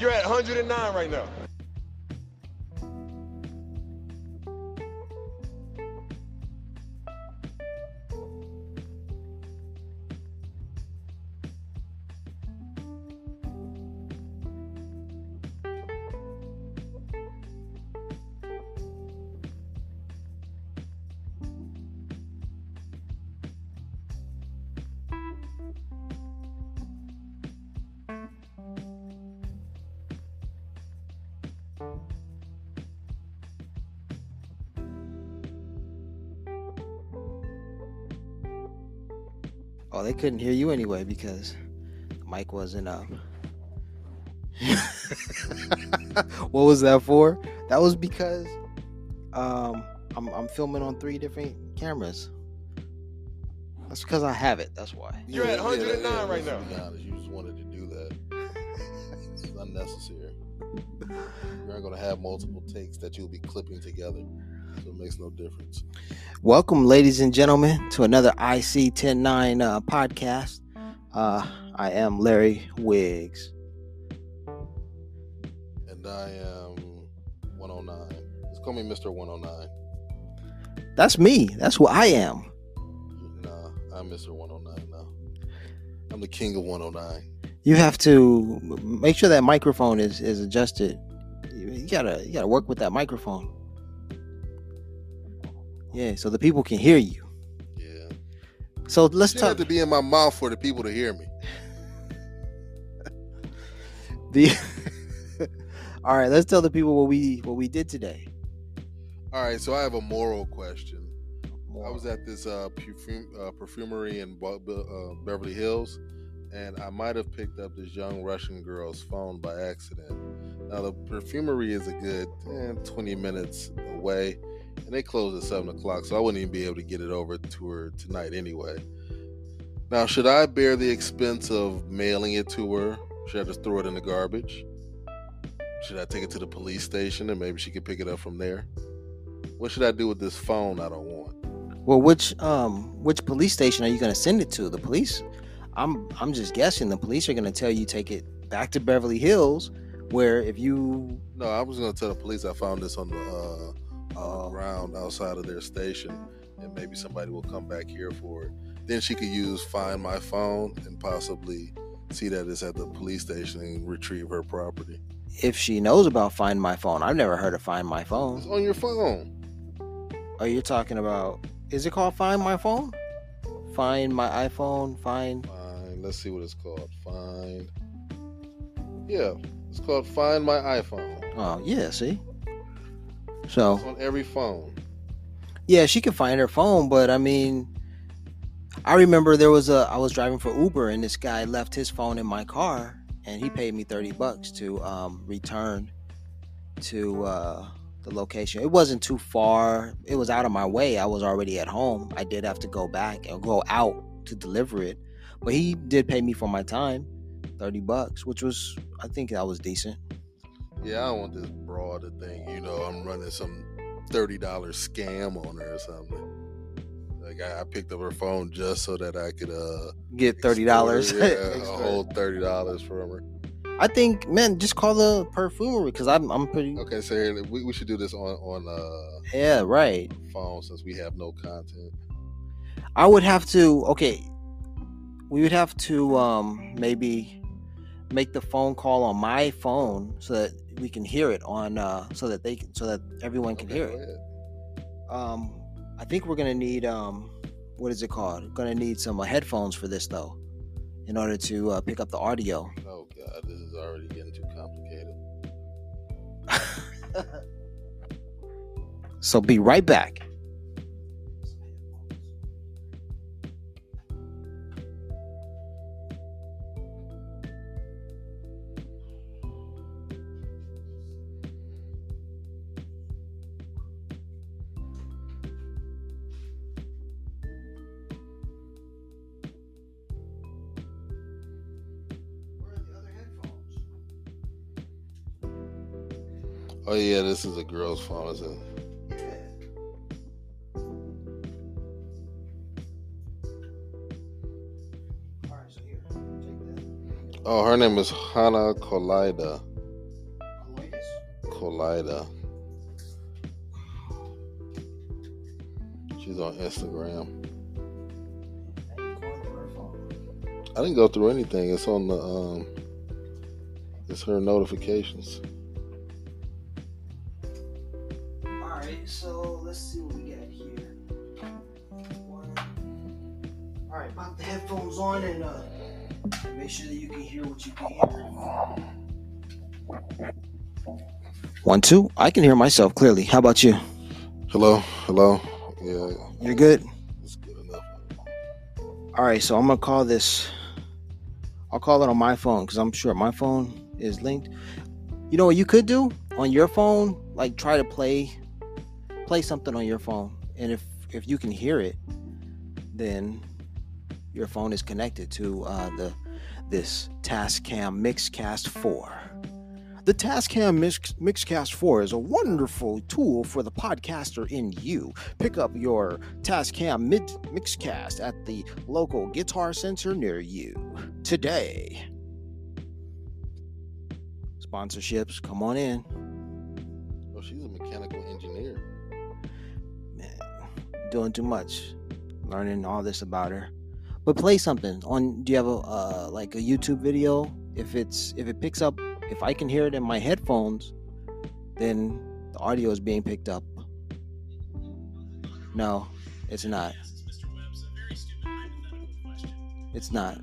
You're at 109 right now. Couldn't hear you anyway because the mic wasn't up. what was that for? That was because um, I'm, I'm filming on three different cameras. That's because I have it. That's why. You're at 109 yeah, right now. honest, You just wanted to do that. It's unnecessary. You're not gonna have multiple takes that you'll be clipping together, so it makes no difference. Welcome, ladies and gentlemen, to another IC 109 uh, podcast. Uh, I am Larry Wiggs. And I am 109. Just call me Mr. 109. That's me. That's who I am. Nah, I'm Mr. 109 now. I'm the king of 109. You have to make sure that microphone is is adjusted. You you gotta you gotta work with that microphone. Yeah, so the people can hear you. Yeah. So let's You have to be in my mouth for the people to hear me. the. All right, let's tell the people what we what we did today. All right, so I have a moral question. I was at this uh, perfume, uh, perfumery in uh, Beverly Hills, and I might have picked up this young Russian girl's phone by accident. Now, the perfumery is a good eh, 20 minutes away, and they close at 7 o'clock, so I wouldn't even be able to get it over to her tonight anyway. Now, should I bear the expense of mailing it to her? Should I just throw it in the garbage? Should I take it to the police station and maybe she could pick it up from there? What should I do with this phone I don't want? Well, which um which police station are you going to send it to? The police? I'm I'm just guessing the police are going to tell you take it back to Beverly Hills, where if you No, I was gonna tell the police I found this on the uh, uh, ground outside of their station, and maybe somebody will come back here for it. Then she could use find my phone and possibly see that it's at the police station and retrieve her property. if she knows about Find My Phone, I've never heard of Find My It's Phone. on your phone. Are you talking about? Is it called Find My Phone? Find my iPhone. Find. Find. Let's see what it's called. Find. Yeah, it's called Find My iPhone. Oh yeah, see. So It's on every phone. yeah, she can find her phone, but I mean, I remember there was a I was driving for Uber and this guy left his phone in my car and he paid me thirty bucks to um, return to uh, the location. It wasn't too far. It was out of my way. I was already at home. I did have to go back and go out to deliver it, but he did pay me for my time, thirty bucks, which was I think that was decent. Yeah, I don't want this broad to think, you know, I'm running some thirty dollar scam on her or something. Like I, I picked up her phone just so that I could uh Get thirty dollars. yeah, a whole thirty dollars from her. I think, man, just call the perfumery because I'm I'm pretty. Okay, so we, we should do this on on uh Yeah, right. phone since we have no content. I would have to. Okay, we would have to um maybe make the phone call on my phone so that we can hear it on uh so that they can so that everyone can Okay, hear it. Um, I think we're gonna need um what is it called? Gonna need some uh, headphones for this though, in order to uh, pick up the audio. Oh god, this is already getting too complicated. So be right back. Oh yeah, this is a girl's phone, isn't it? Oh, her name is Hannah Kolida. Colida. She's on Instagram. I didn't go through anything. It's on the um it's her notifications. Alright, so let's see what we got here. Alright, pop the headphones on and uh make sure that you can hear what you can hear. One, two. I can hear myself clearly. How about you? Hello, hello. Yeah, You're good? it's good enough. Alright, so I'm gonna call this I'll call it on my phone because I'm sure my phone is linked. You know what you could do on your phone? Like try to play play something on your phone. And if if you can hear it, then your phone is connected to uh, the this Tascam Mixcast 4. The Tascam Mix, Mixcast 4 is a wonderful tool for the podcaster in you. Pick up your Tascam Mid Mixcast at the local Guitar Center near you today. Sponsorships, come on in. Doing too much. Learning all this about her. But play something on. Do you have a uh, like a YouTube video? If it's if it picks up, if I can hear it in my headphones, then the audio is being picked up. No, it's not. It's not.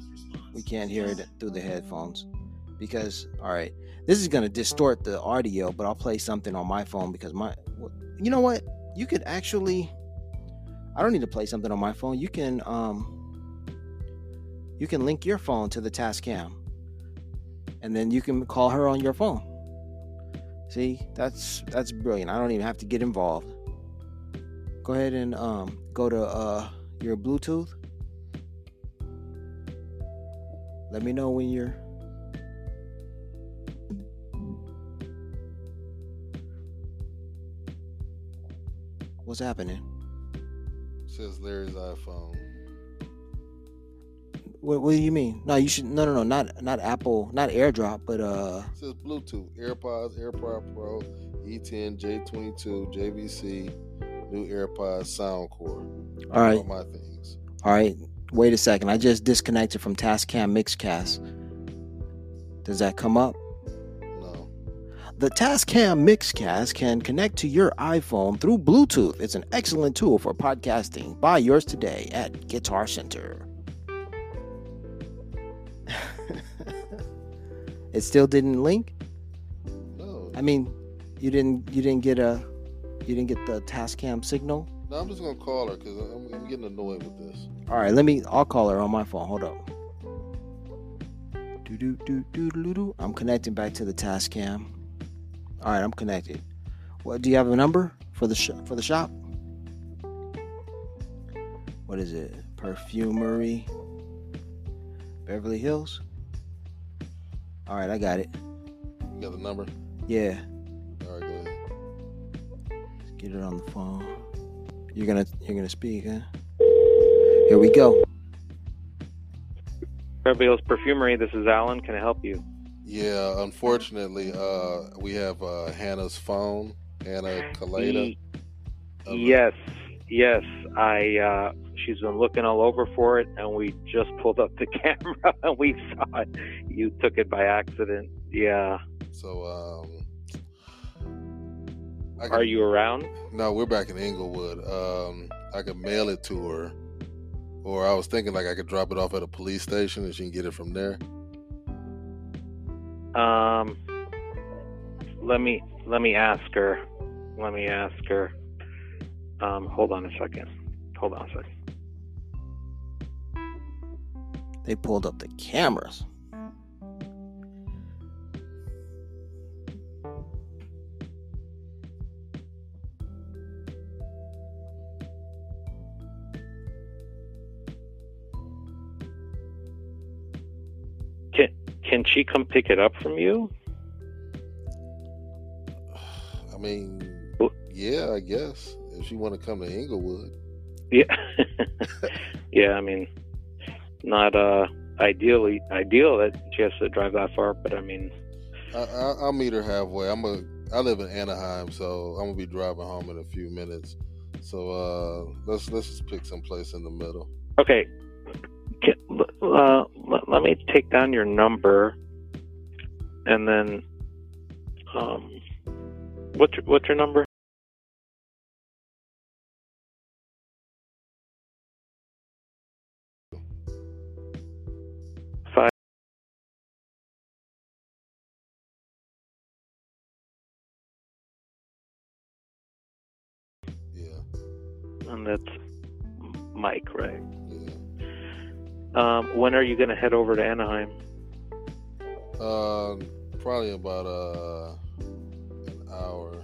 We can't hear it through the headphones because all right, this is gonna distort the audio. But I'll play something on my phone because my, you know what? You could actually. I don't need to play something on my phone. You can um. You can link your phone to the Tascam, and then you can call her on your phone. See, that's that's brilliant. I don't even have to get involved. Go ahead and um go to uh your Bluetooth. Let me know when you're What's happening? Says Larry's iPhone. What, what do you mean? No, you should no no no not not Apple, not AirDrop, but uh It says Bluetooth, AirPods, AirPod Pro, E E10, J22, JVC, new AirPods Soundcore. all right. All my things. All right. Wait a second. I just disconnected from Tascam Mixcast. Does that come up? The Tascam Mixcast can connect to your iPhone through Bluetooth. It's an excellent tool for podcasting. Buy yours today at Guitar Center. it still didn't link? No. I mean, you didn't you didn't get a you didn't get the Tascam signal? No, I'm just gonna call her because I'm, I'm getting annoyed with this. All right, let me. I'll call her on my phone. Hold up. Do do do do do do. I'm connecting back to the Tascam. All right, I'm connected. What do you have a number for the sh- for the shop? What is it? Perfumery. Beverly Hills. All right, I got it. You got the number? Yeah, All right, go ahead. let's get it on the phone. You're gonna you're gonna speak, huh? Here we go. Beverly Hills Perfumery. This is Alan. Can I help you? Yeah, unfortunately, uh, we have uh, Hannah's phone, Hannah Kaleda. Yes, yes. I. Uh, she's been looking all over for it, and we just pulled up the camera and we saw it. You took it by accident. Yeah. So, um, I Are you around? No, we're back in Inglewood. Um, I could mail it to her, or I was thinking like I could drop it off at a police station and she can get it from there. Um. Let me let me ask her. Let me ask her. Um. Hold on a second. Hold on a second. They pulled up the cameras. She come pick it up from you? I mean, yeah, I guess if she want to come to Inglewood. Yeah. yeah, I mean, not uh ideally ideal that she has to drive that far, but I mean, I, I, I'll meet her halfway. I'm gonna live in Anaheim, so I'm gonna be driving home in a few minutes. So uh, let's let's just pick some place in the middle. Okay. Uh, let me take down your number, and then, um, what's your, what's your number? Five. Yeah, And that's Mike, right? yeah. Um, when are you going to head over to Anaheim? Um, probably about uh an hour.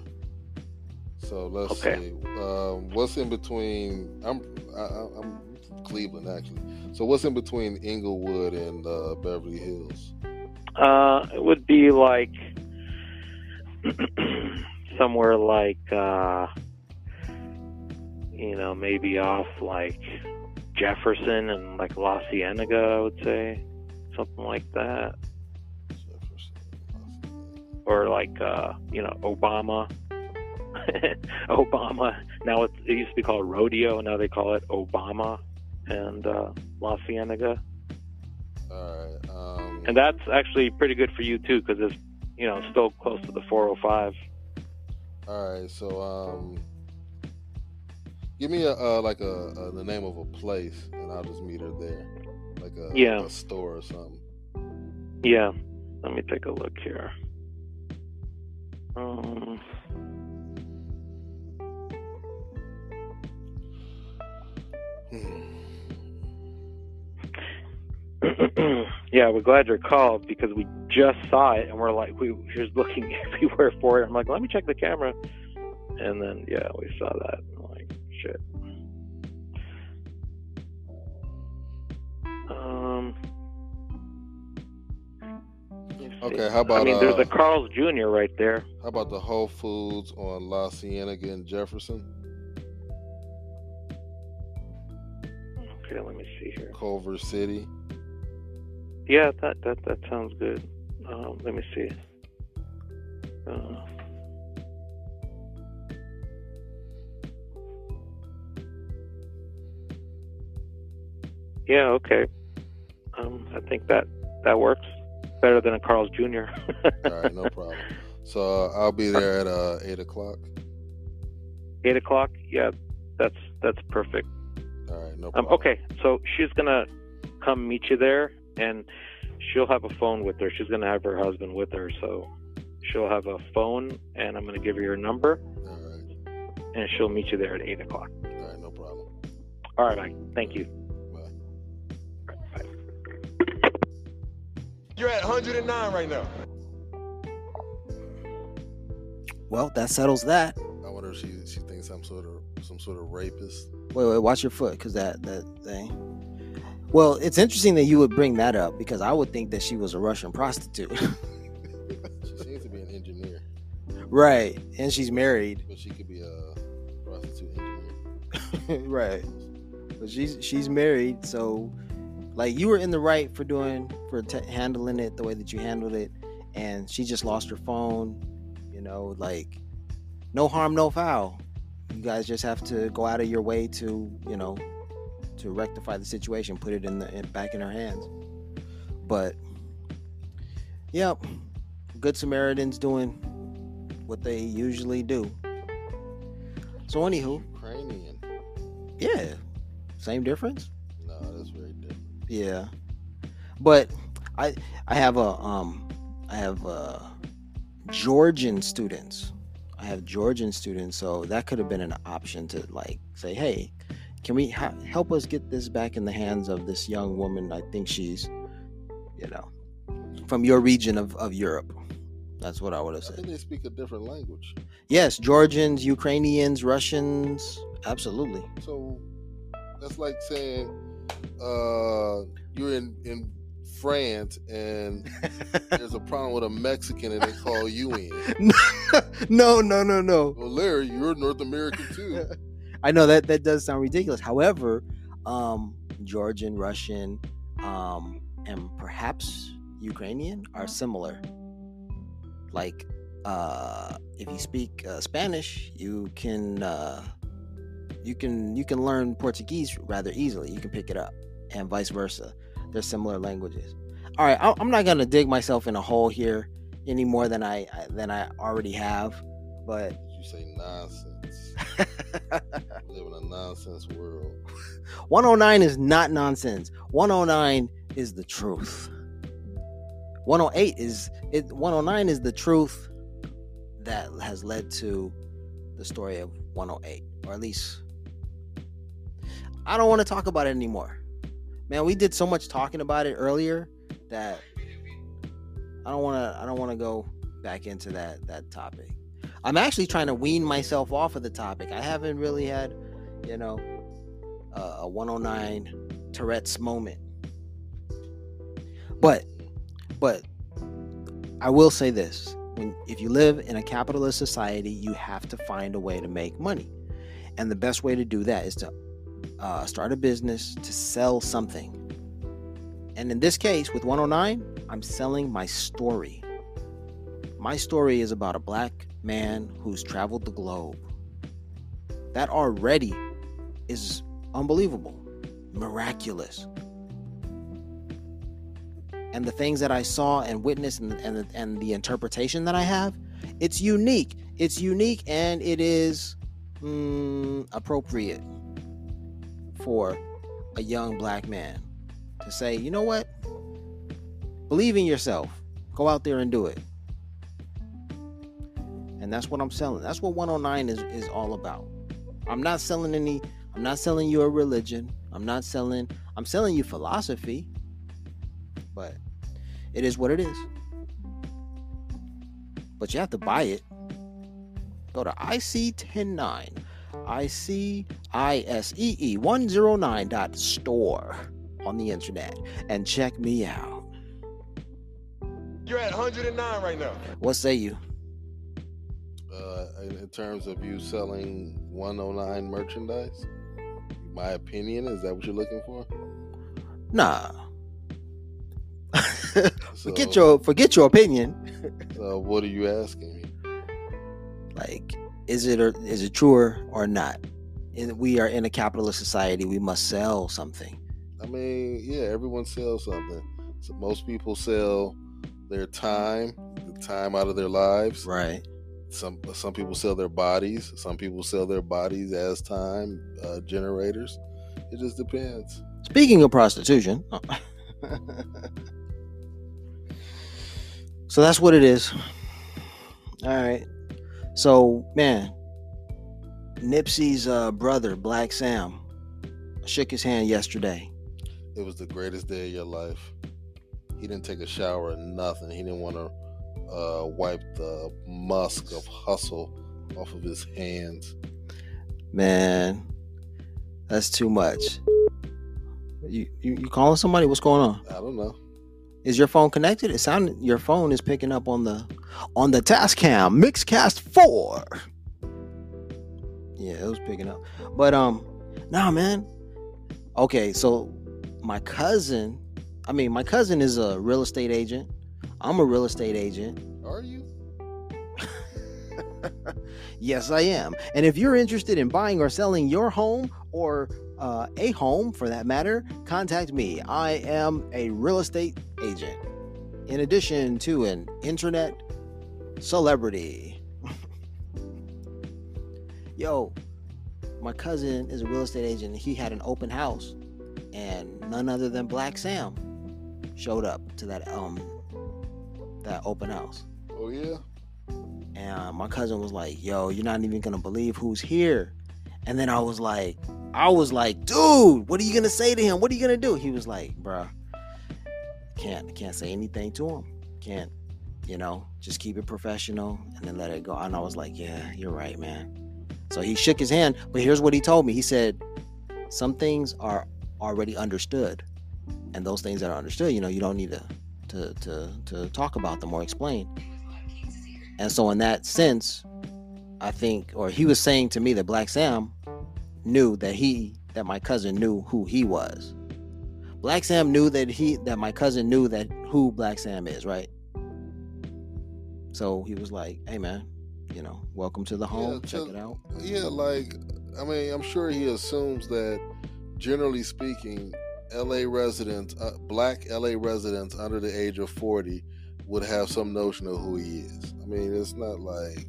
So let's Okay. see. Um, what's in between? I'm I, I- I'm Cleveland actually. So what's in between Inglewood and uh, Beverly Hills? Uh, it would be like somewhere like uh, you know maybe off like Jefferson and like La Cienega, I would say something like that. Or like uh, you know Obama. Obama. Now it's, it used to be called Rodeo. Now they call it Obama and uh, La Cienega. All right. Um, And that's actually pretty good for you too, because it's you know still close to the 405. all right. So um, give me a uh, like a, a the name of a place, and I'll just meet her there, like a Yeah. a store or something. Yeah, let me take a look here. Um, yeah, we're glad you're called because we just saw it and we're like we were just looking everywhere for it. I'm like, let me check the camera, and then yeah, we saw that. I'm like, shit. Um. Let me see. Okay, how about I mean, there's uh, a Carl's Jr. right there. How about the Whole Foods on La Cienega and Jefferson, Okay, let me see here. Culver City? Yeah, that that that sounds good. Um, let me see. Uh, yeah, okay. Um, I think that that works better than a Carl's Jr. All right, no problem. So uh, I'll be there at uh, eight o'clock. Eight o'clock. Yeah, that's that's perfect. All right, no problem. Um, problem. okay, so she's gonna come meet you there, and she'll have a phone with her. She's gonna have her husband with her, so she'll have a phone, and I'm gonna give her your number, All right, and she'll meet you there at eight o'clock. all right, no problem. All right, Mike. Thank you. You're at 109 right now. Well, that settles that. I wonder if she she thinks I'm sort of some sort of rapist. Wait, wait, watch your foot, cause that that thing. Well, it's interesting that you would bring that up because I would think that she was a Russian prostitute, she seems to be an engineer, right? And she's married, but she could be a prostitute engineer. right? But she's she's married, so like you were in the right for doing for t- handling it the way that you handled it, and she just lost her phone. You know, like no harm, no foul. You guys just have to go out of your way to you know to rectify the situation, put it in the in, back in her hands. But yep, good Samaritans doing what they usually do. So anywho, Ukrainian. yeah, same difference. No, that's very. Yeah, but I I have a um I have uh Georgian students. I have Georgian students, so that could have been an option to like say, hey, can we ha- help us get this back in the hands of this young woman? I think she's, you know, from your region of, of Europe. That's what I would have I said. think they speak a different language. Yes, Georgians, Ukrainians, Russians, absolutely. So that's like saying uh, you're in in France and there's a problem with a Mexican and they call you in. no, no, no, no. Well, Larry, you're North American too. I know that that does sound ridiculous. However, um, Georgian, Russian, um, and perhaps Ukrainian are similar. Like uh, if you speak uh, Spanish, you can uh, you can you can learn Portuguese rather easily. You can pick it up, and vice versa. They're similar languages. All right, I'm not gonna dig myself in a hole here any more than I than I already have, but You say nonsense. Live in a nonsense world. 109 is not nonsense. 109 is the truth. 108 is it 109 is the truth that has led to the story of 108 or at least I don't want to talk about it anymore. Man, we did so much talking about it earlier that I don't want to I don't want to go back into that that topic. I'm actually trying to wean myself off of the topic. I haven't really had, you know, a 109 Tourette's moment. But, but I will say this: when if you live in a capitalist society, you have to find a way to make money, and the best way to do that is to uh, start a business to sell something. And in this case, with 109, I'm selling my story. My story is about a black man who's traveled the globe. That already is unbelievable, miraculous. And the things that I saw and witnessed and, and, and the interpretation that I have, it's unique. It's unique and it is mm, appropriate for a young black man to say, you know what? Believe in yourself. Go out there and do it. And that's what I'm selling. That's what 109 is, is all about. I'm not selling any I'm not selling you a religion. I'm not selling I'm selling you philosophy. But it is what it is. But you have to buy it. Go to IC109. I-C-I-S-E-E 109 dot store on the internet and check me out. You're at 109 right now. What say you? Uh, in, in terms of you selling 109 merchandise, my opinion is that what you're looking for? Nah. So, forget your forget your opinion. So what are you asking me? like is it or is it truer or not In- we are in a capitalist society we must sell something I mean, yeah, everyone sells something. So most people sell their time, the time out of their lives. right Some some people sell their bodies. Some people sell their bodies as time uh, generators. It just depends. speaking of prostitution so that's what it is all right so man nipsey's uh, brother black sam shook his hand yesterday It was the greatest day of your life. He didn't take a shower or nothing. He didn't want to uh, wipe the musk of hustle off of his hands. man that's too much you, you you calling somebody what's going on I don't know. Is your phone connected? It sounded your phone is picking up on the on the Tascam Mixcast 4. Yeah, it was picking up. But um nah man. Okay, so my cousin, I mean my cousin is a real estate agent. I'm a real estate agent. Are you? Yes, I am. And if you're interested in buying or selling your home or uh, a home for that matter, contact me. I am a real estate agent. In addition to an internet celebrity. Yo, my cousin is a real estate agent. He had an open house, and none other than Black Sam showed up to that um that open house. Oh yeah. And my cousin was like, "Yo, you're not even gonna believe who's here." And then I was like, "I was like, dude, what are you gonna say to him? What are you gonna do?" He was like, "Bruh, can't can't say anything to him. Can't, you know, just keep it professional and then let it go." And I was like, "Yeah, you're right, man." So he shook his hand, but here's what he told me. He said, "Some things are already understood, and those things that are understood, you know, you don't need to to to, to talk about them or explain." And so, in that sense, I think, or he was saying to me that Black Sam knew that he, that my cousin knew who he was. Black Sam knew that he, that my cousin knew that who Black Sam is, right? So he was like, "Hey, man, you know, welcome to the home. Yeah, Check so- it out." Yeah, like I mean, I'm sure he assumes that, generally speaking, L.A. residents, uh, black L.A. residents under the age of 40, would have some notion of who he is. I mean, it's not like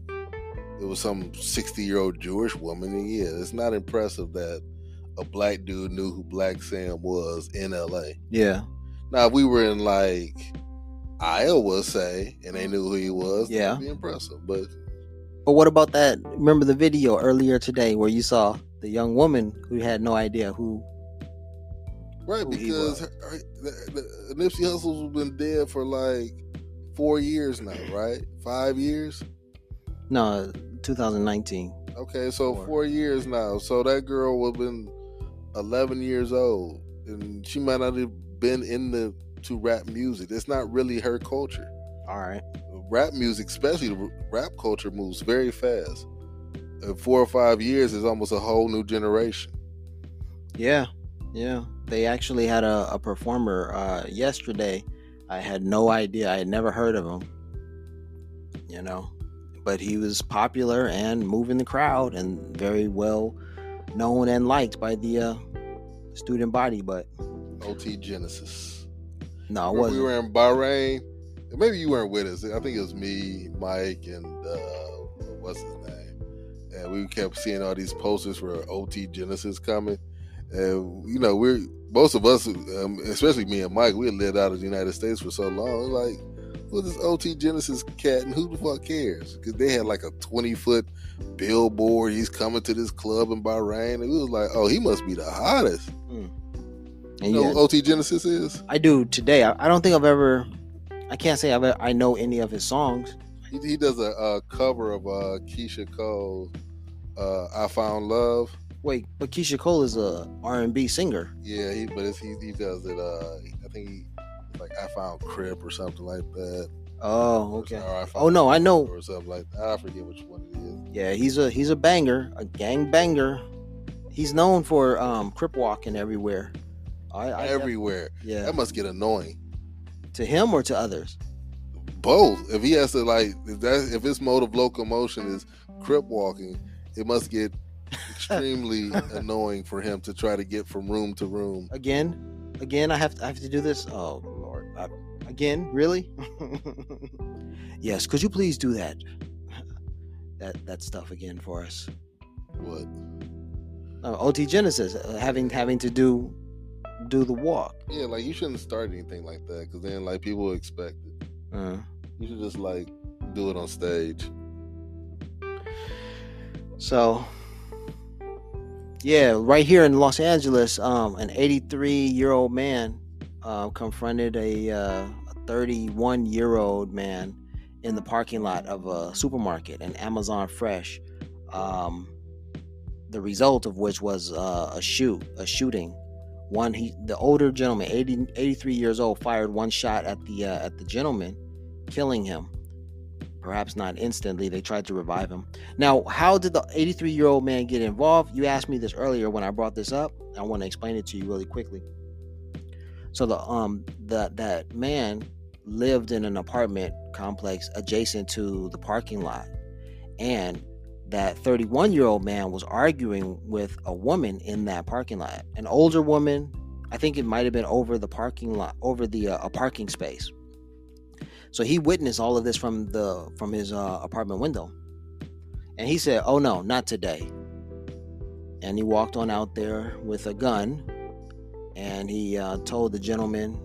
it was some 60 year old Jewish woman. And yeah, it's not impressive that a black dude knew who Black Sam was in L.A. Yeah, Now, if we were in like Iowa, say, and they knew who he was, Yeah. be impressive. But but what about that? Remember the video earlier today where you saw the young woman who had no idea who? Right, because her, her, the, the, Nipsey Hussle's been dead for like four years now, right? Five years. No, 2019. Okay, so Four. four years now. So that girl would have been eleven years old, and she might not have been in the to rap music. It's not really her culture. All right. Rap music, especially the rap culture, moves very fast. In four or five years is almost a whole new generation. Yeah, yeah. They actually had a, a performer uh, yesterday. I had no idea. I had never heard of him. You know, but he was popular and moving the crowd and very well known and liked by the uh, student body. But OT Genasis. no, it wasn't. we were in Bahrain. Maybe you weren't with us. I think it was me, Mike, and uh, what's his name. And we kept seeing all these posters for OT Genasis coming. And you know, we're most of us, um, especially me and Mike, we had lived out of the United States for so long. Like, who's this OT Genasis cat, and who the fuck cares? Because they had like a twenty foot billboard. He's coming to this club in Bahrain, and we was like, oh, he must be the hottest. and You know yeah, who OT Genasis is? I do today. I, I don't think I've ever. I can't say I've. I know any of his songs. He, he does a, a cover of uh, Keyshia Cole, uh, "I Found Love." Wait, but Keyshia Cole is a R and B singer. Yeah, he, but it's, he he does it. Uh, I think he like "I Found Crip" or something like that. Oh, okay. or Oh no, I know. or something like that. I forget which one it is. Yeah, he's a he's a banger, a gang banger. He's known for um crip walking everywhere. I, I Everywhere. yeah. That must get annoying. To him or to others? Both. If he has to like, if that if his mode of locomotion is crip walking, it must get extremely annoying for him to try to get from room to room. Again, again. I have to I have to do this. Oh again, really? yes. Could you please do that? That that stuff again for us. What? Uh, OT Genasis uh, having having to do do the walk. Yeah, like you shouldn't start anything like that because then like people expect it. Uh, You should just like do it on stage. So, yeah, right here in Los Angeles, um, an 83 year old man uh, confronted a 31 year old man in the parking lot of a supermarket, an Amazon Fresh. Um, the result of which was uh, a shoot, a shooting. One, he, the older gentleman, 80, 83 years old, fired one shot at the uh, at the gentleman, killing him. Perhaps not instantly. They tried to revive him. Now, how did the 83 year old man get involved? You asked me this earlier when I brought this up. I want to explain it to you really quickly. So the um the that man lived in an apartment complex adjacent to the parking lot, and that 31 year old man was arguing with a woman in that parking lot, an older woman. I think it might have been over the parking lot, over the uh, a parking space. So he witnessed all of this from the from his uh, apartment window. And he said, "Oh no, not today." And he walked on out there with a gun, and he uh, told the gentleman,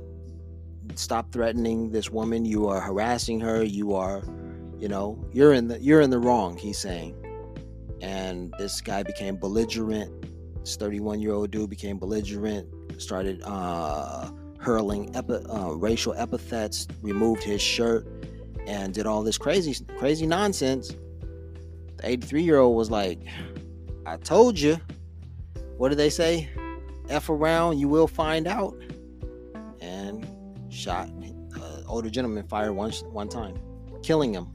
"Stop threatening this woman. You are harassing her. You are, you know, you're in the you're in the wrong." He's saying, and this guy became belligerent. This 31 year old dude became belligerent. Started uh, hurling epi- uh, racial epithets. Removed his shirt and did all this crazy crazy nonsense. The 83 year old was like, I told you. What did they say? F around, you will find out. Shot. Uh, older gentleman fired one one time, killing him.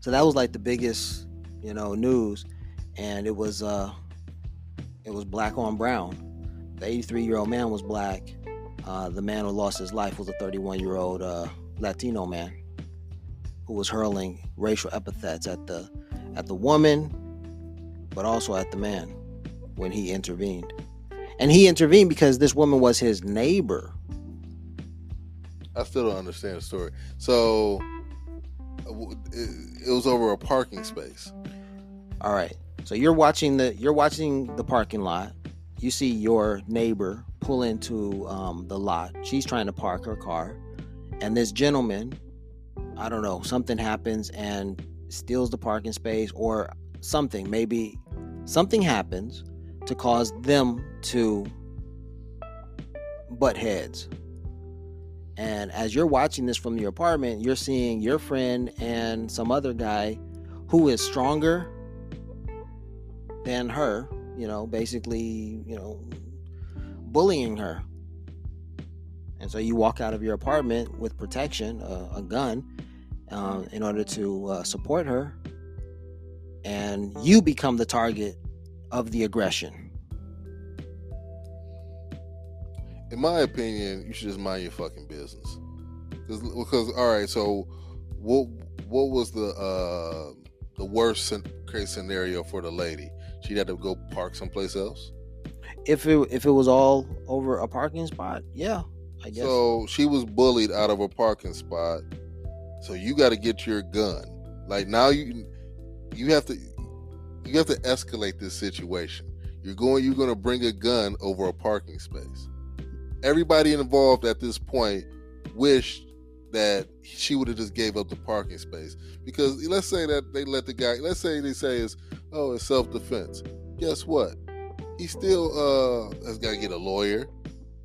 So that was like the biggest, you know, news, and it was uh, it was black on brown. The 83 year old man was black. Uh, the man who lost his life was a 31 year old uh, Latino man who was hurling racial epithets at the at the woman, but also at the man when he intervened. And he intervened because this woman was his neighbor. I still don't understand the story. So uh, it, it was over a parking space. All right. So you're watching the you're watching the parking lot. You see your neighbor pull into um, the lot. She's trying to park her car, and this gentleman, I don't know, something happens and steals the parking space or something. Maybe something happens to cause them to butt heads. And as you're watching this from your apartment, you're seeing your friend and some other guy who is stronger than her, you know, basically, you know, bullying her. And so you walk out of your apartment with protection, uh, a gun, uh, in order to uh, support her. And you become the target of the aggression. In my opinion, you should just mind your fucking business. Because, all right, so what what was the uh, the worst case scenario for the lady? She had to go park someplace else. If it if it was all over a parking spot, yeah, I guess. So she was bullied out of a parking spot. So you got to get your gun. Like now you you have to you have to escalate this situation. You're going you're going to bring a gun over a parking space. Everybody involved at this point wished that she would have just gave up the parking space. Because let's say that they let the guy let's say they say is oh it's self-defense. Guess what? He still uh has got to get a lawyer.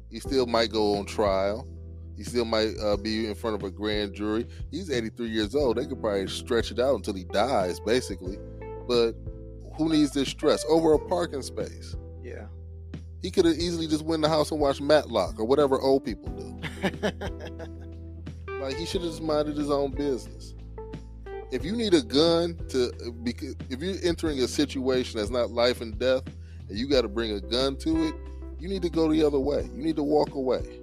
He still might go on trial. He still might uh, be in front of a grand jury. He's 83 years old. They could probably stretch it out until he dies basically. But who needs this stress? Over a parking space. Yeah he could have easily just went in the house and watched matlock or whatever old people do Like he should have just minded his own business. If you need a gun to, because if you're entering a situation that's not life and death, and you got to bring a gun to it, you need to go the other way. You need to walk away.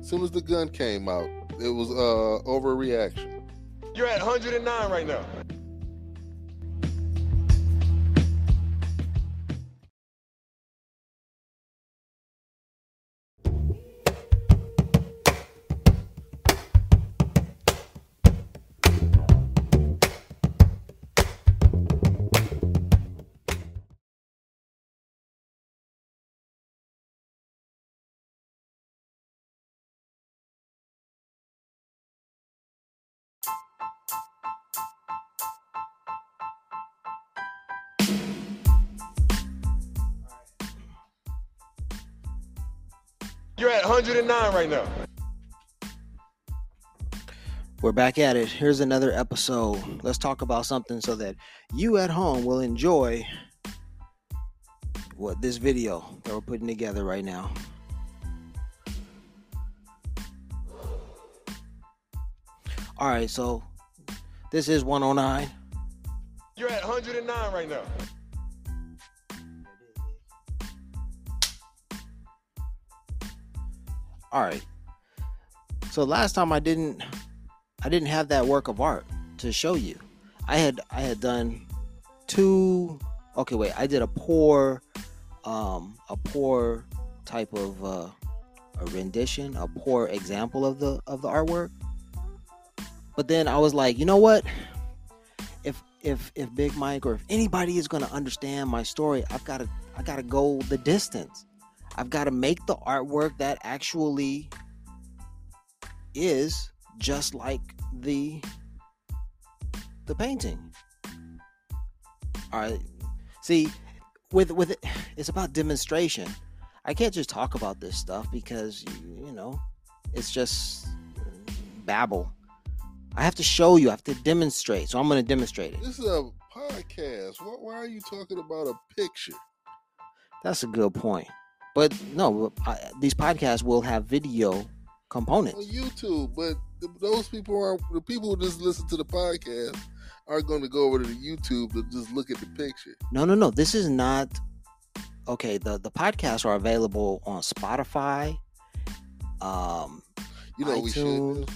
As soon as the gun came out, it was uh overreaction. You're at 109 right now. 109 right now. We're back at it. Here's another episode. Let's talk about something so that you at home will enjoy what this video that we're putting together right now. All right, so this is 109. You're at 109 right now. All right. So last time i didn't i didn't have that work of art to show you. I had i had done two okay wait i did a poor um a poor type of uh a rendition a poor example of the of the artwork. But then i was like you know what? If if if big mike or if anybody is going to understand my story i've got to i got to go the distance I've got to make the artwork that actually is just like the the painting. All right. See, with with it, it's about demonstration. I can't just talk about this stuff because you, know, it's just babble. I have to show you. I have to demonstrate. So I'm going to demonstrate it. This is a podcast. Why, why are you talking about a picture? That's a good point. But no, I, these podcasts will have video components. On YouTube, but those people are the people who just listen to the podcast are going to go over to the YouTube to just look at the picture. No, no, no. This is not okay. The the podcasts are available on Spotify. Um, you know iTunes. we should.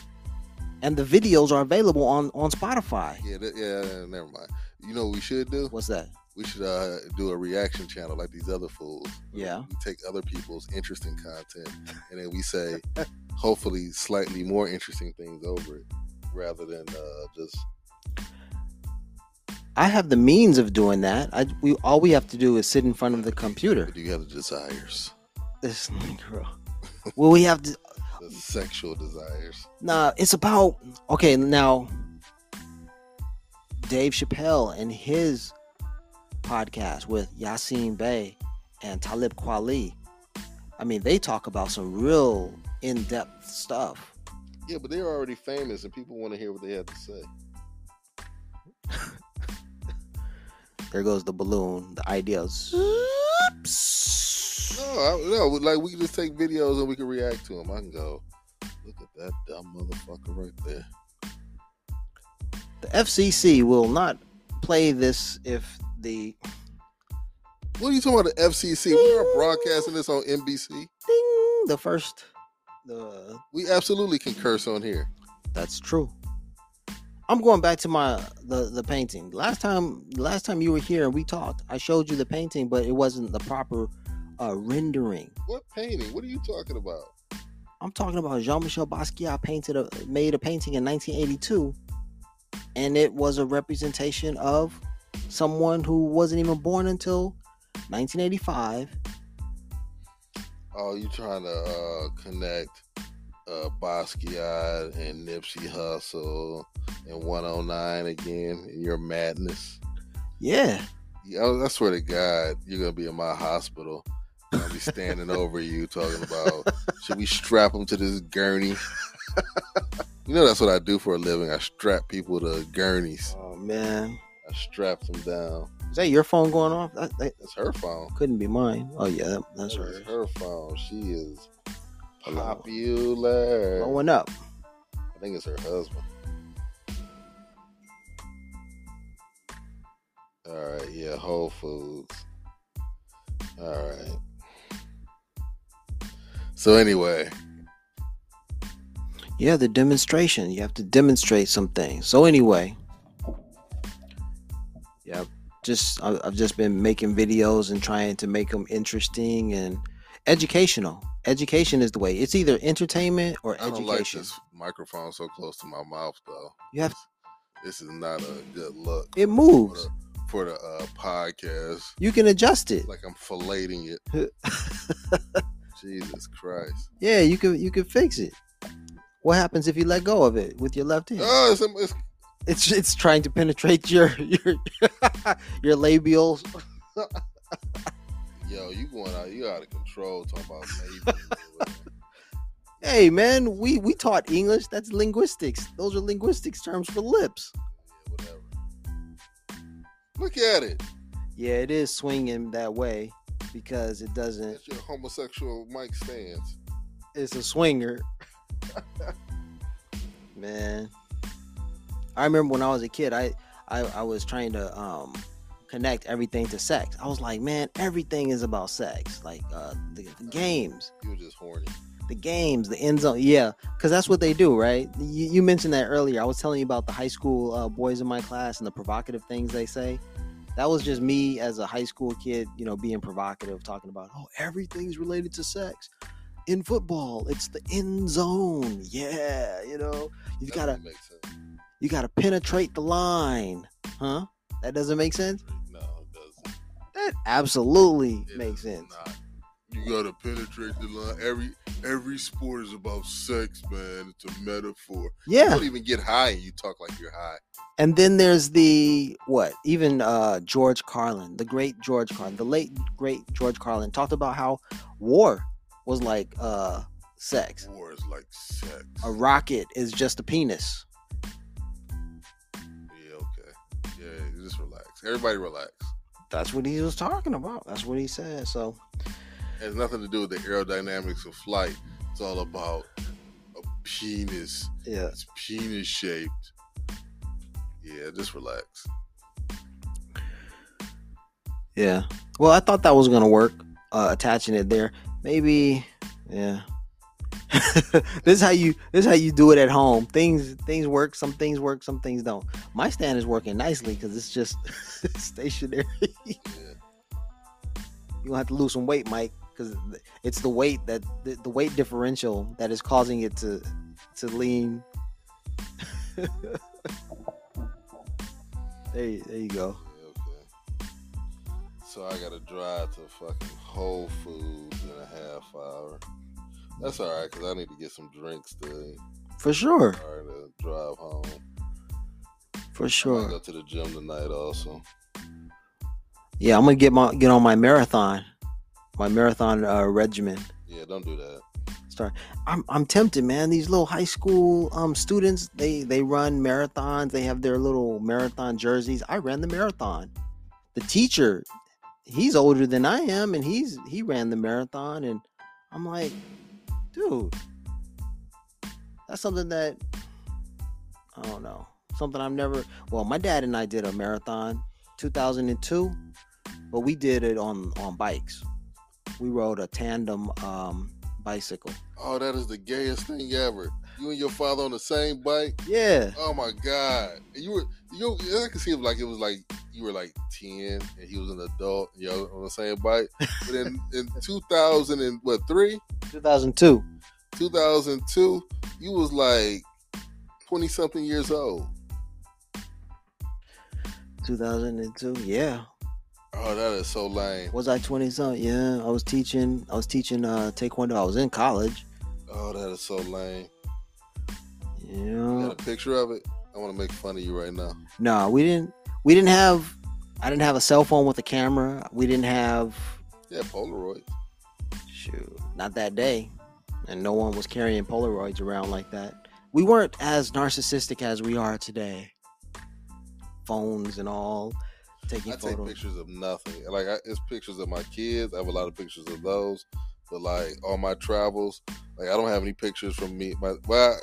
and the videos are available on on Spotify. Yeah, yeah. Never mind. You know what we should do? What's that? We should uh, do a reaction channel like these other fools. Yeah. We take other people's interesting content and then we say, hopefully, slightly more interesting things over it, rather than uh, just I have the means of doing that. I we all we have to do is sit in front of the computer. do you have the desires, This girl. Well, we have to. the sexual desires. Nah, it's about okay. Now, Dave Chappelle and his podcast with Yasiin Bey and Talib Kweli. I mean, they talk about some real in-depth stuff. Yeah, but they're already famous and people want to hear what they have to say. There goes the balloon. The ideas. No, I, no, like we can just take videos and we can react to them. I can go, look at that dumb motherfucker right there. The FCC will not play this if the What are you talking about? The FCC? We are broadcasting this on NBC. ding the first the We absolutely can curse on here. That's true. I'm going back to my the the painting. Last time last time you were here and we talked, I showed you the painting, but it wasn't the proper uh, rendering. What painting? What are you talking about? I'm talking about Jean-Michel Basquiat painted a made a painting in 1982, and it was a representation of someone who wasn't even born until 1985. Oh, you trying to uh, connect uh, Basquiat and Nipsey Hussle and 109 again in your madness? Yeah, Yeah, I I swear to God, you're gonna be in my hospital. I'll be standing over you talking about should we strap them to this gurney? you know that's what I do for a living. I strap people to gurneys. oh man, I strap them down. is that your phone going off? That, that That's her phone. couldn't be mine. Oh yeah, that, that's That her. her phone. She is popular. Blowing up. I think it's her husband. All right, yeah, Whole Foods. All right. So anyway, Yeah, the demonstration. You have to demonstrate some things. So anyway, yeah, just I've just been making videos and trying to make them interesting and educational. Education is the way. It's either entertainment or I don't like this microphone so close to my mouth though. You have This is not a good look it for moves. the, for the uh, podcast. You can adjust it. Like I'm filleting it. Jesus Christ. yeah, you can you can fix it. What happens if you let go of it with your left hand? Oh, it's, it's It's it's trying to penetrate your your your labials. yo, you going out? You out of control talking about maybe. Hey man, we we taught English. That's linguistics. Those are linguistics terms for lips. Yeah, whatever. Look at it. Yeah, it is swinging that way because it doesn't. That's your homosexual mic stands. It's a swinger. man, I remember when I was a kid, I I, I was trying to um connect everything to sex. I was like, man, everything is about sex. Like uh the, the games. You were just horny. the games, the end zone. Yeah, because that's what they do, right? You, you mentioned that earlier. I was telling you about the high school uh, boys in my class and the provocative things they say. That was just me as a high school kid, you know, being provocative, talking about, oh, everything's related to sex. In football, it's the end zone. Yeah, you know, you That gotta make sense. You gotta penetrate the line, huh? That doesn't make sense. No, it doesn't. That absolutely It makes sense. not. You gotta penetrate the line. Every every sport is about sex, man. It's a metaphor. Yeah. You don't even get high and you talk like you're high. And then there's the what? Even uh George Carlin, the great George Carlin, the late great George Carlin talked about how war was like uh sex. War is like sex. A rocket is just a penis. Everybody relax. That's what he was talking about. That's what he said. So It has nothing to do with the aerodynamics of flight. It's all about a penis. yeah. It's penis shaped. Yeah, just relax. Yeah. Well, I thought that was gonna work, uh attaching it there. Maybe yeah. this is how you this is how you do it at home. Things things work, some things work, some things don't. My stand is working nicely because it's just stationary. Yeah. you gonna have to lose some weight, Mike, because it's the weight that the, the weight differential that is causing it to to lean. there, you- there you go. Okay. So I gotta drive to fucking Whole Foods in a half hour. That's all right, cause I need to get some drinks to For sure, or to drive home. for I sure. go to the gym tonight also. Yeah, I'm gonna get my get on my marathon, my marathon uh, regimen. Yeah, don't do that. Start. I'm I'm tempted, man. These little high school um students, they they run marathons. They have their little marathon jerseys. I ran the marathon. The teacher, he's older than I am, and he's he ran the marathon, and I'm like, dude, that's something that I don't know. Something I've never. Well, my dad and I did a marathon, 2002, but we did it on on bikes. We rode a tandem um, bicycle. Oh, that is the gayest thing ever. You and your father on the same bike. Yeah, Oh my god! And you were you. I can see it like it was like you were like ten and he was an adult. You know, on the same bike. But in in two thousand and what three, 2002. two thousand two, you was like twenty something years old. 2002. Yeah. Oh, that is so lame. Was I 20 something? Yeah. I was teaching. I was teaching uh, taekwondo. I was in college. Oh, that is so lame. You Yeah. got a picture of it? I want to make fun of you right now. No, we didn't. We didn't have. I didn't have a cell phone with a camera. We didn't have. Yeah, Polaroid. Shoot, not that day. And no one was carrying Polaroids around like that. We weren't as narcissistic as we are today. Phones and all, taking I take pictures of nothing. Like I, it's pictures of my kids. I have a lot of pictures of those. But like all my travels, like I don't have any pictures from me. My well,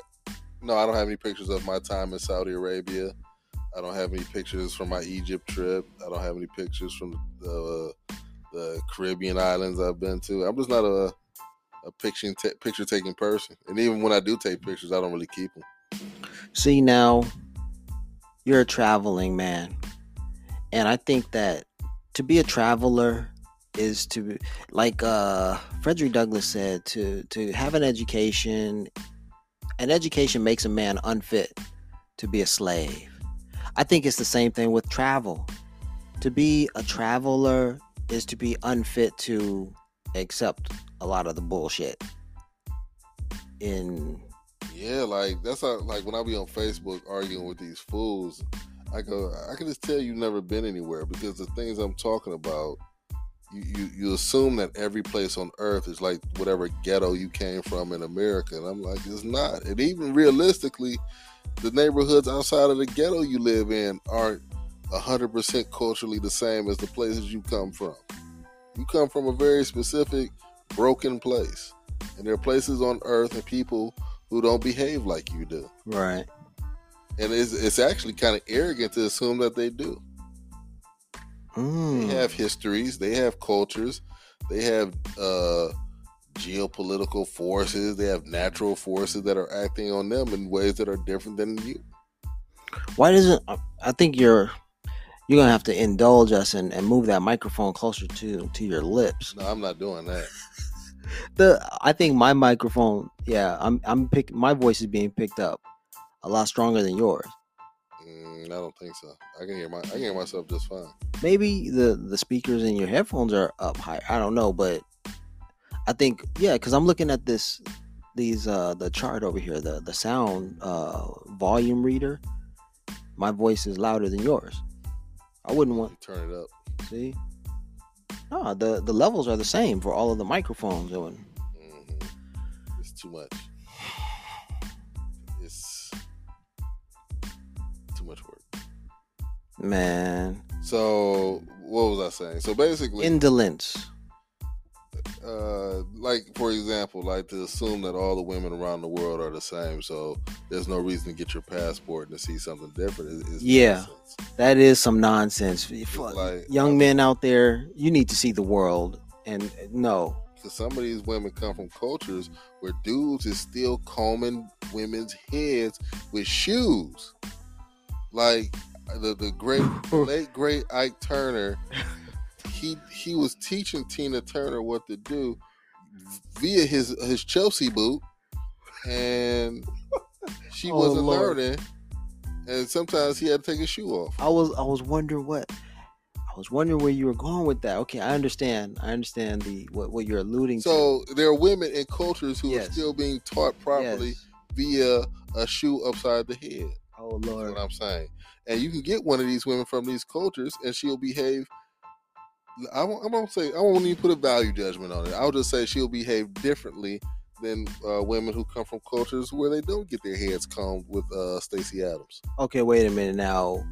no, I don't have any pictures of my time in Saudi Arabia. I don't have any pictures from my Egypt trip. I don't have any pictures from the the Caribbean islands I've been to. I'm just not a a picture ta picture taking person. And even when I do take pictures, I don't really keep them. See now, you're a traveling man, and I think that to be a traveler is to like uh Frederick Douglass said to to have an education an education makes a man unfit to be a slave. I think it's the same thing with travel. To be a traveler is to be unfit to accept a lot of the bullshit. In yeah, like that's how like when I be on Facebook arguing with these fools, I go I can just tell you never been anywhere because the things I'm talking about, you, you you assume that every place on earth is like whatever ghetto you came from in America, and I'm like it's not. And even realistically, the neighborhoods outside of the ghetto you live in are 100% culturally the same as the places you come from. You come from a very specific broken place. And there are places on earth and people who don't behave like you do. Right. And it's, it's actually kind of arrogant to assume that they do. Mm. They have histories, they have cultures, they have uh, geopolitical forces, they have natural forces that are acting on them in ways that are different than you. Why doesn't I think you're you're gonna have to indulge us and, and move that microphone closer to to your lips. No, I'm not doing that. The I think my microphone, yeah, I'm I'm pick my voice is being picked up a lot stronger than yours. Mm, I don't think so. I can hear my I can hear myself just fine. Maybe the the speakers in your headphones are up high. I don't know, but I think yeah, because I'm looking at this these uh the chart over here, the the sound uh volume reader. My voice is louder than yours. I wouldn't want Turn it up. See? No, the the levels are the same for all of the microphones. And hmm It's too much. It's too much work. man, So what was I saying? So basically, indolence. Uh, like for example, like to assume that all the women around the world are the same, so there's no reason to get your passport and to see something different. Is, is Yeah. nonsense. That is some nonsense. It's Fuck, like- Young men out there, you need to see the world. And no, because some of these women come from cultures where dudes is still combing women's heads with shoes. Like the the great late great Ike Turner, he he was teaching Tina Turner what to do via his his Chelsea boot, and she Oh, wasn't Lord. learning. And sometimes he had to take his shoe off. I was I was wondering what I was wondering where you were going with that. Okay, I understand. I understand the what, what you're alluding to So there are women in cultures who Yes. are still being taught properly Yes. via a shoe upside the head. Oh That's Lord. what I'm saying. And you can get one of these women from these cultures, and she'll behave. I won't, I won't say I won't even put a value judgment on it. I'll just say she'll behave differently than uh, women who come from cultures where they don't get their heads combed with uh, Stacy Adams. Okay, wait a minute now.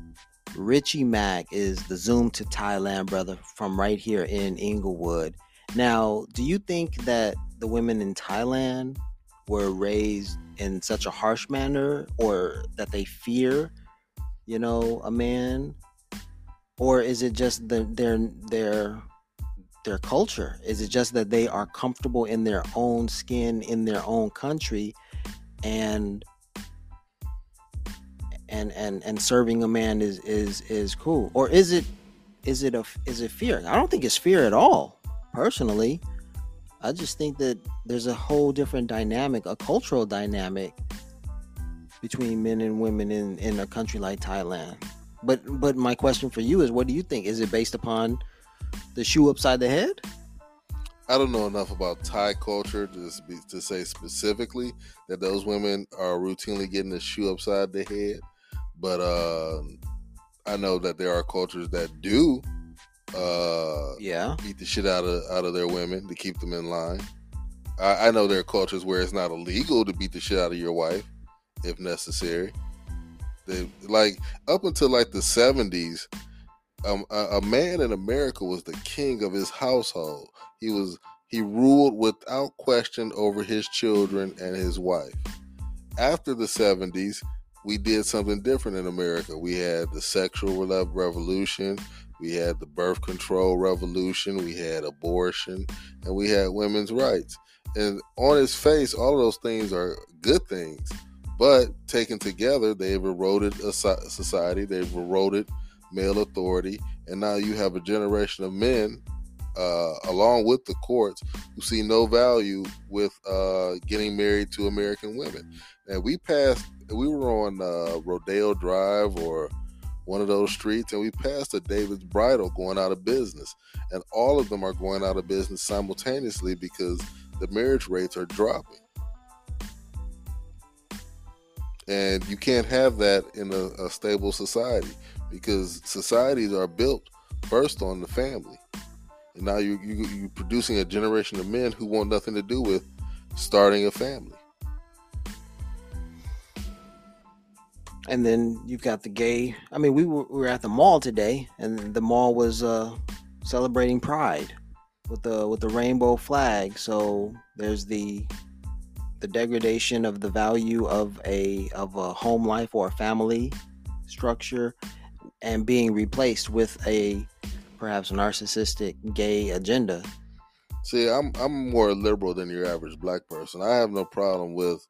Richie Mack is the Zoom to Thailand brother from right here in Inglewood. Now, do you think that the women in Thailand were raised in such a harsh manner or that they fear, you know, a man? Or is it just the, their their their culture? Is it just that they are comfortable in their own skin in their own country and and and and serving a man is is is cool? Or is it is it a is it fear? I don't think it's fear at all personally. I just think that there's a whole different dynamic a cultural dynamic between men and women in in a country like thailand but but my question for you is what do you think is it based upon the shoe upside the head I don't know enough about Thai culture to, to say specifically that those women are routinely getting the shoe upside the head, but uh, I know that there are cultures that do uh, yeah beat the shit out of out of their women to keep them in line. I, I know there are cultures where it's not illegal to beat the shit out of your wife if necessary. Like up until like the seventies, um, a, a man in America was the king of his household. He was he ruled without question over his children and his wife. After the seventies, we did something different in America. We had the sexual re- revolution. We had the birth control revolution, we had abortion, and we had women's rights. And on its face, all of those things are good things. But taken together, they've eroded a society, they've eroded male authority, and now you have a generation of men, uh, along with the courts, who see no value with uh, getting married to American women. And we passed, we were on uh, Rodeo Drive or one of those streets, and we passed a David's Bridal going out of business. And all of them are going out of business simultaneously because the marriage rates are dropping. And you can't have that in a, a stable society because societies are built first on the family. And now you, you, you're producing a generation of men who want nothing to do with starting a family. and then you've got the gay i mean we were, we were at the mall today and the mall was uh celebrating pride with the with the rainbow flag so there's the the degradation of the value of a of a home life or a family structure and being replaced with a perhaps narcissistic gay agenda See, I'm I'm more liberal than your average black person. I have no problem with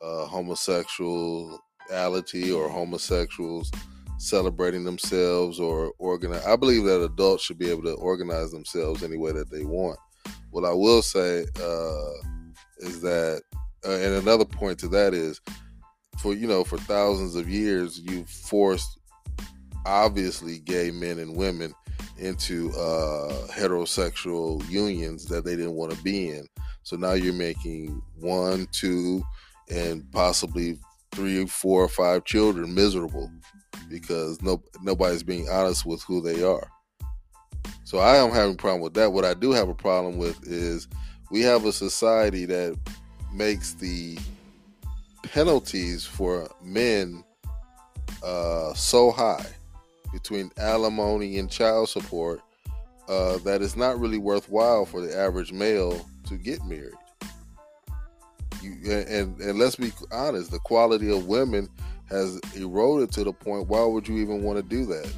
uh, homosexuality or homosexuals celebrating themselves or organize. I believe that adults should be able to organize themselves any way that they want. What I will say uh, is that, uh, and another point to that is, for you know, for thousands of years, you've forced obviously gay men and women into uh, heterosexual unions that they didn't want to be in. So now you're making one, two, and possibly three, four, or five children miserable because no nobody's being honest with who they are. So I am having a problem with that. What I do have a problem with is we have a society that makes the penalties for men uh, so high between alimony and child support uh, that it's not really worthwhile for the average male to get married. You, and and let's be honest, the quality of women has eroded to the point. Why would you even want to do that?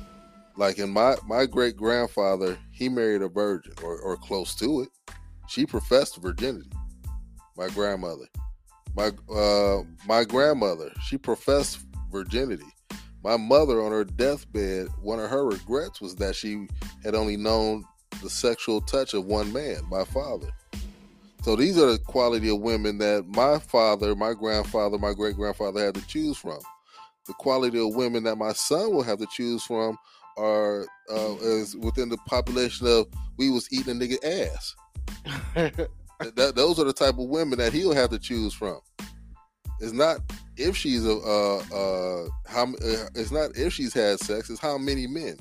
Like in my my great grandfather, he married a virgin or, or close to it. She professed virginity. My grandmother, my uh, my grandmother, she professed virginity. My mother, on her deathbed, one of her regrets was that she had only known the sexual touch of one man, my father. So these are the quality of women that my father, my grandfather, my great grandfather had to choose from. The quality of women that my son will have to choose from are uh, is within the population of we was eating a nigga ass. that, those are the type of women that he'll have to choose from. It's not if she's a uh, uh, how uh, it's not if she's had sex. It's how many men,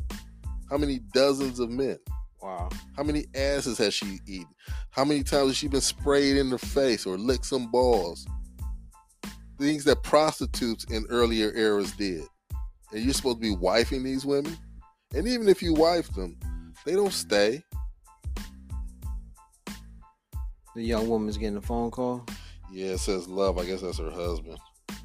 how many dozens of men. Wow. How many asses has she eaten? How many times has she been sprayed in the face or licked some balls? Things that prostitutes in earlier eras did. And you're supposed to be wifing these women? And even if you wife them, they don't stay. The young woman's getting a phone call. Yeah, it says love. I guess that's her husband.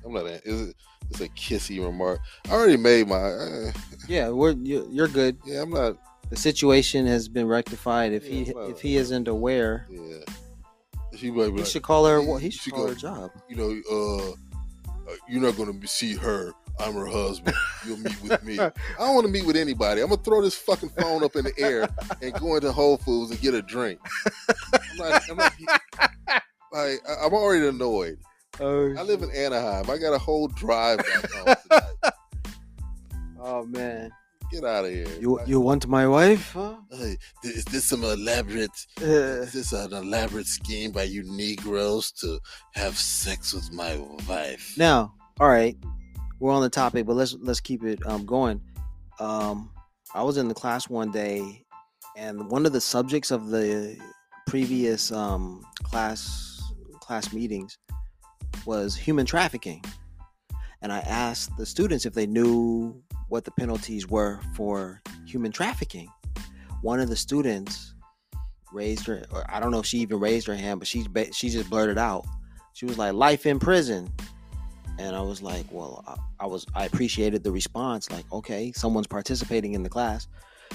I'm not. Is it? It's a kissy remark. I already made my. Uh, yeah, we're you're good. Yeah, I'm not the situation has been rectified. If Yeah, he well, if he isn't aware, Yeah. She might he like, should call her. he- He he should should call go- her job. you know, uh, uh, you're not going to see her. I'm her husband. You'll meet with me. I don't want to meet with anybody. I'm gonna throw this fucking phone up in the air and go into Whole Foods and get a drink. I'm not, I'm not, like, I'm already annoyed. Oh, I live in Anaheim. I got a whole drive back home tonight. oh man, Get out of here. you you want my wife? Huh? hey, is this some elaborate Uh, Is this an elaborate scheme by you Negroes to have sex with my wife? now, all right, we're on the topic, but let's let's keep it um, going. Um, I was in the class one day, and one of the subjects of the previous um, class class meetings was human trafficking, and I asked the students if they knew what the penalties were for human trafficking. One of the students raised her, or I don't know if she even raised her hand, but she she just blurted out. She was like, "Life in prison." And I was like, well, I, I was I appreciated the response. Like, okay, someone's participating in the class.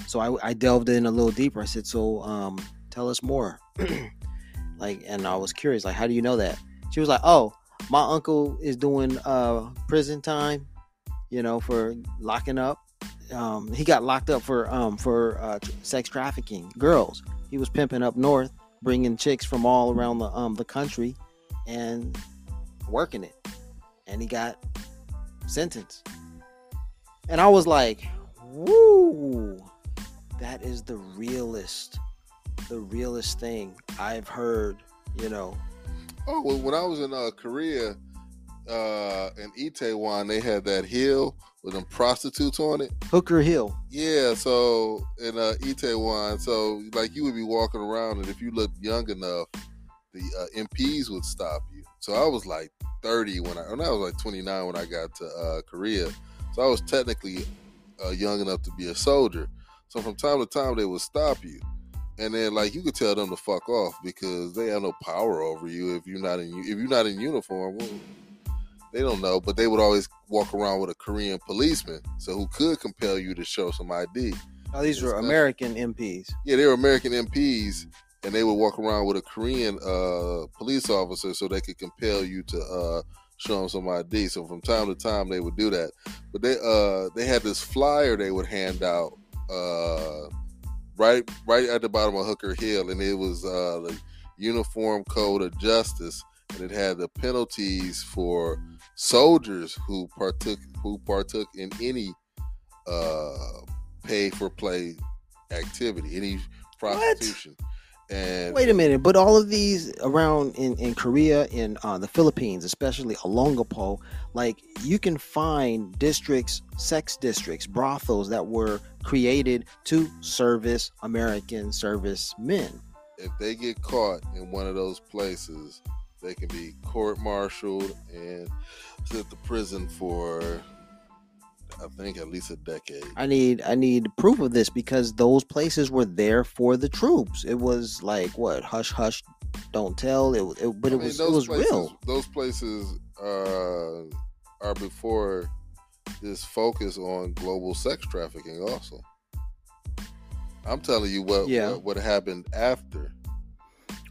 So I, I delved in a little deeper. I said, so um, tell us more. like, and I was curious, like, how do you know that? She was like, oh, my uncle is doing uh prison time, you know, for locking up. Um, he got locked up for um for uh, sex trafficking girls. He was pimping up north, bringing chicks from all around the um the country, and working it and he got sentenced. And I was like, woo, that is the realest, the realest thing I've heard, you know. Oh, well, when I was in uh, Korea, uh, in Itaewon, they had that hill with them prostitutes on it. Hooker Hill. Yeah, so in uh, Itaewon, so like you would be walking around, and if you looked young enough, the uh, MPs would stop you. So I was like 30 when I, when I was like 29 when I got to uh, Korea. So I was technically uh, young enough to be a soldier. So from time to time they would stop you, and then like you could tell them to fuck off because they have no power over you if you're not in if you're not in uniform. Well, they don't know, but they would always walk around with a Korean policeman, so who could compel you to show some ID. Oh, these were American MPs. Yeah, they were American MPs, and they would walk around with a Korean uh, police officer so they could compel you to uh, show them some ID. So from time to time, they would do that. But they uh, they had this flyer they would hand out uh, right right at the bottom of Hooker Hill, and it was uh, the Uniform Code of Justice, and it had the penalties for soldiers who partook who partook in any uh, pay for play activity, any prostitution. And Wait a minute, but all of these around in, in Korea, in uh, the Philippines, especially Olongapo, like you can find districts, sex districts, brothels that were created to service American servicemen. if they get caught in one of those places, they can be court-martialed and sent to prison for, I think, at least a decade. I need I need proof of this because those places were there for the troops. It was like what hush hush, don't tell. It, it but I it mean, was it was places, real. Those places uh, are before this focus on global sex trafficking. Also, I'm telling you what Yeah. what, what happened after.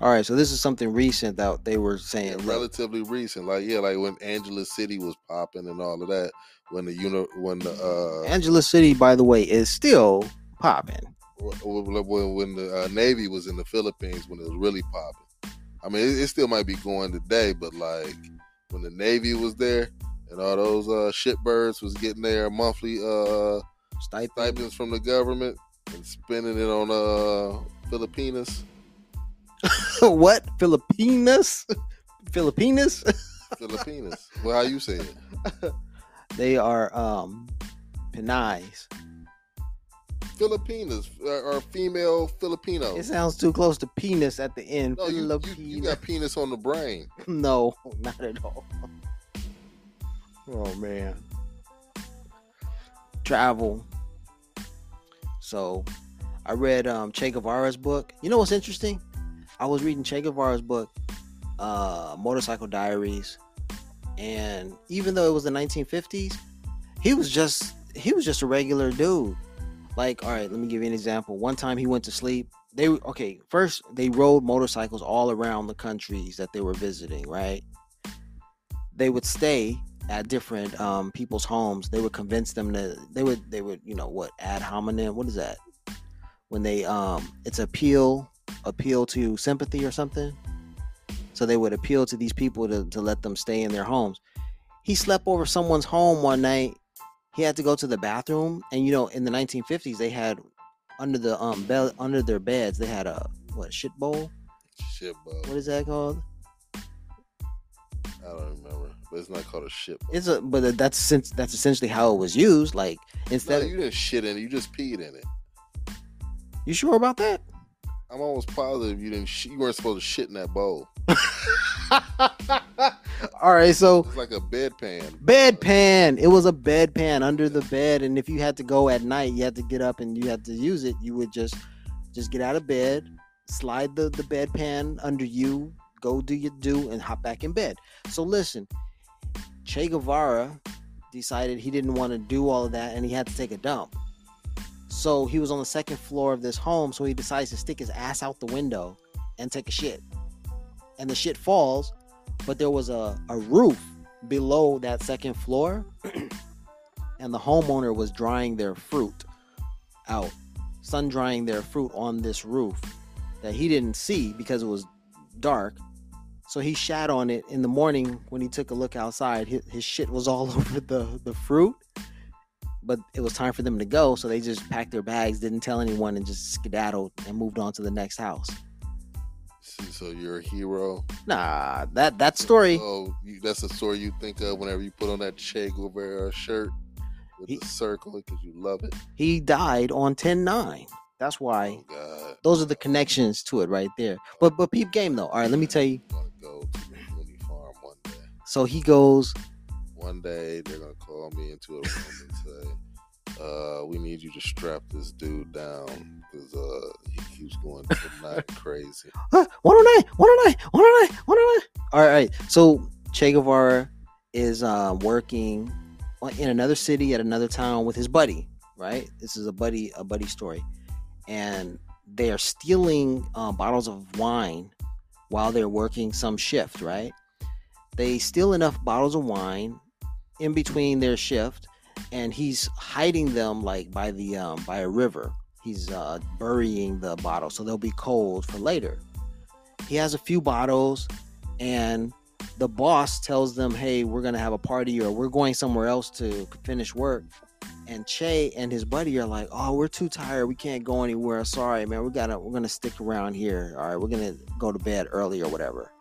All right, so this is something recent that they were saying. look, relatively recent. Like yeah, like when Angeles City was popping and all of that. When the uni- when the uh Angeles City, by the way, is still popping. when, when the uh, Navy was in the Philippines when it was really popping. I mean, it, it still might be going today, but like when the Navy was there and all those uh, shipbirds was getting their monthly uh, Stipend. stipends from the government and spending it on uh, Filipinas, what? Filipinas? Filipinas? Filipinas. well, how you say it? they are um Pinais. Filipinas or, or female Filipino. It sounds too close to penis at the end. no, you, you, you got penis on the brain. No, not at all. Oh man. Travel. So I read um Che Guevara's book. You know what's interesting? I was reading Che Guevara's book, uh Motorcycle Diaries, and even though it was the 1950s, he was just he was just a regular dude. Like, all right, let me give you an example. One time he went to sleep. They okay, first they rode motorcycles all around the countries that they were visiting, right? They would stay at different um, people's homes. They would convince them to they would they would, you know, what ad hominem, what is that? When they um it's appeal appeal to sympathy or something. So they would appeal to these people to, to let them stay in their homes. He slept over someone's home one night. He had to go to the bathroom, and you know, in the 1950s, they had under the um bed under their beds they had a what shit bowl. Shit, bro. What is that called? I don't remember, but it's not called a shit. Bro. It's a but that's since that's essentially how it was used. Like No, instead, you didn't shit in it. You just peed in it. you sure about that? I'm almost positive you didn't. Sh- you weren't supposed to shit in that bowl. All right, so It's like a bedpan. bedpan. It was a bedpan under the bed, and if you had to go at night, you had to get up and you had to use it. You would just just get out of bed, slide the the bedpan under you, go do your do, and hop back in bed. So listen, Che Guevara decided he didn't want to do all of that, and he had to take a dump. So he was on the second floor of this home, so he decides to stick his ass out the window and take a shit. And the shit falls, but there was a, a roof below that second floor, and the homeowner was drying their fruit out, sun drying their fruit on this roof that he didn't see because it was dark. So he shat on it in the morning when he took a look outside. His, his shit was all over the, the fruit, but it was time for them to go. So they just packed their bags, didn't tell anyone, and just skedaddled and moved on to the next house. See, So you're a hero. Nah, that that story. Oh, you, that's a story you think of whenever you put on that Che Guevara shirt with He- the circle because you love it. He died on 10 9. That's why. Oh God. Those are the connections to it right there. But but peep game though. All right, let me tell you. Go to the Farm one day. So he goes, One day they're gonna call me into a room and say, uh, "We need you to strap this dude down because uh, he keeps going tonight crazy." huh, 109, 109, 109, 109. All right. So Che Guevara is uh, working in another city at another town with his buddy, right? This is a buddy a buddy story. And they are stealing uh, bottles of wine while they're working some shift, right? They steal enough bottles of wine in between their shift, and he's hiding them like by the um, by a river. He's uh, burying the bottle so they'll be cold for later. He has a few bottles, and the boss tells them, "Hey, we're gonna have a party, or we're going somewhere else to finish work." And Che and his buddy are like, "Oh, we're too tired. We can't go anywhere. Sorry, man. We gotta. We're gonna stick around here. All right, we're gonna go to bed early or whatever."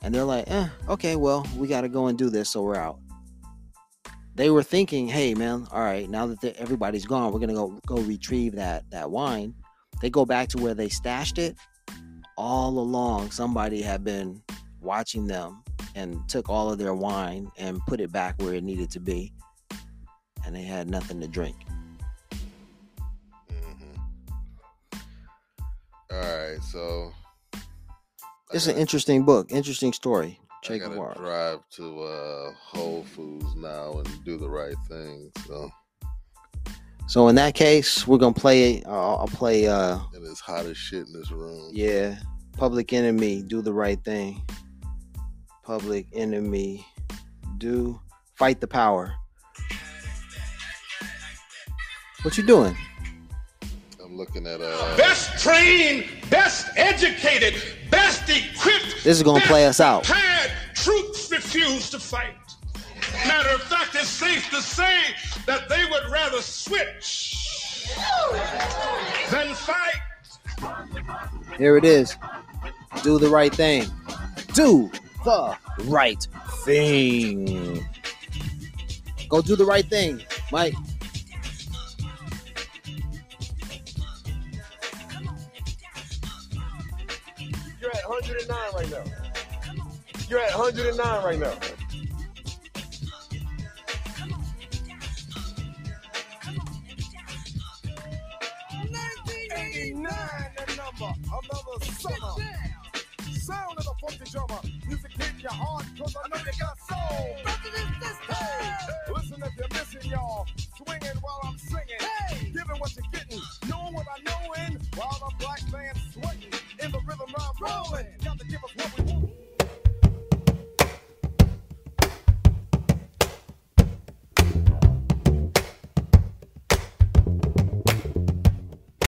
And they're like, "Eh, okay. Well, we gotta go and do this, so we're out." They were thinking, "Hey, man. All right. Now that everybody's gone, we're gonna go go retrieve that that wine." They go back to where they stashed it. All along, somebody had been watching them and took all of their wine and put it back where it needed to be and they had nothing to drink hmm All right, so it's an interesting book interesting story I che gotta guevara drive to uh, Whole Foods now and do the right thing. So so in that case we're gonna play uh, i'll play uh it is hot as shit in this room. yeah Public Enemy, do the right thing. Public Enemy, do fight the power. What you doing? I'm looking at uh. best trained, best educated, best equipped. This is gonna play us out. Prepared troops refuse to fight. Matter of fact, it's safe to say that they would rather switch than fight. Here it is. Do the right thing. Do the right thing. Go do the right thing, Mike. 109 right now. You're at 109 right now. Another summer. Sound of funky drummer. Music your I know you got soul. Hey, listen if you're missing, y'all. Swinging while I'm singing. Giving what you're getting. Knowing what I. While the black sweating. In the rhythm I'm rolling give us what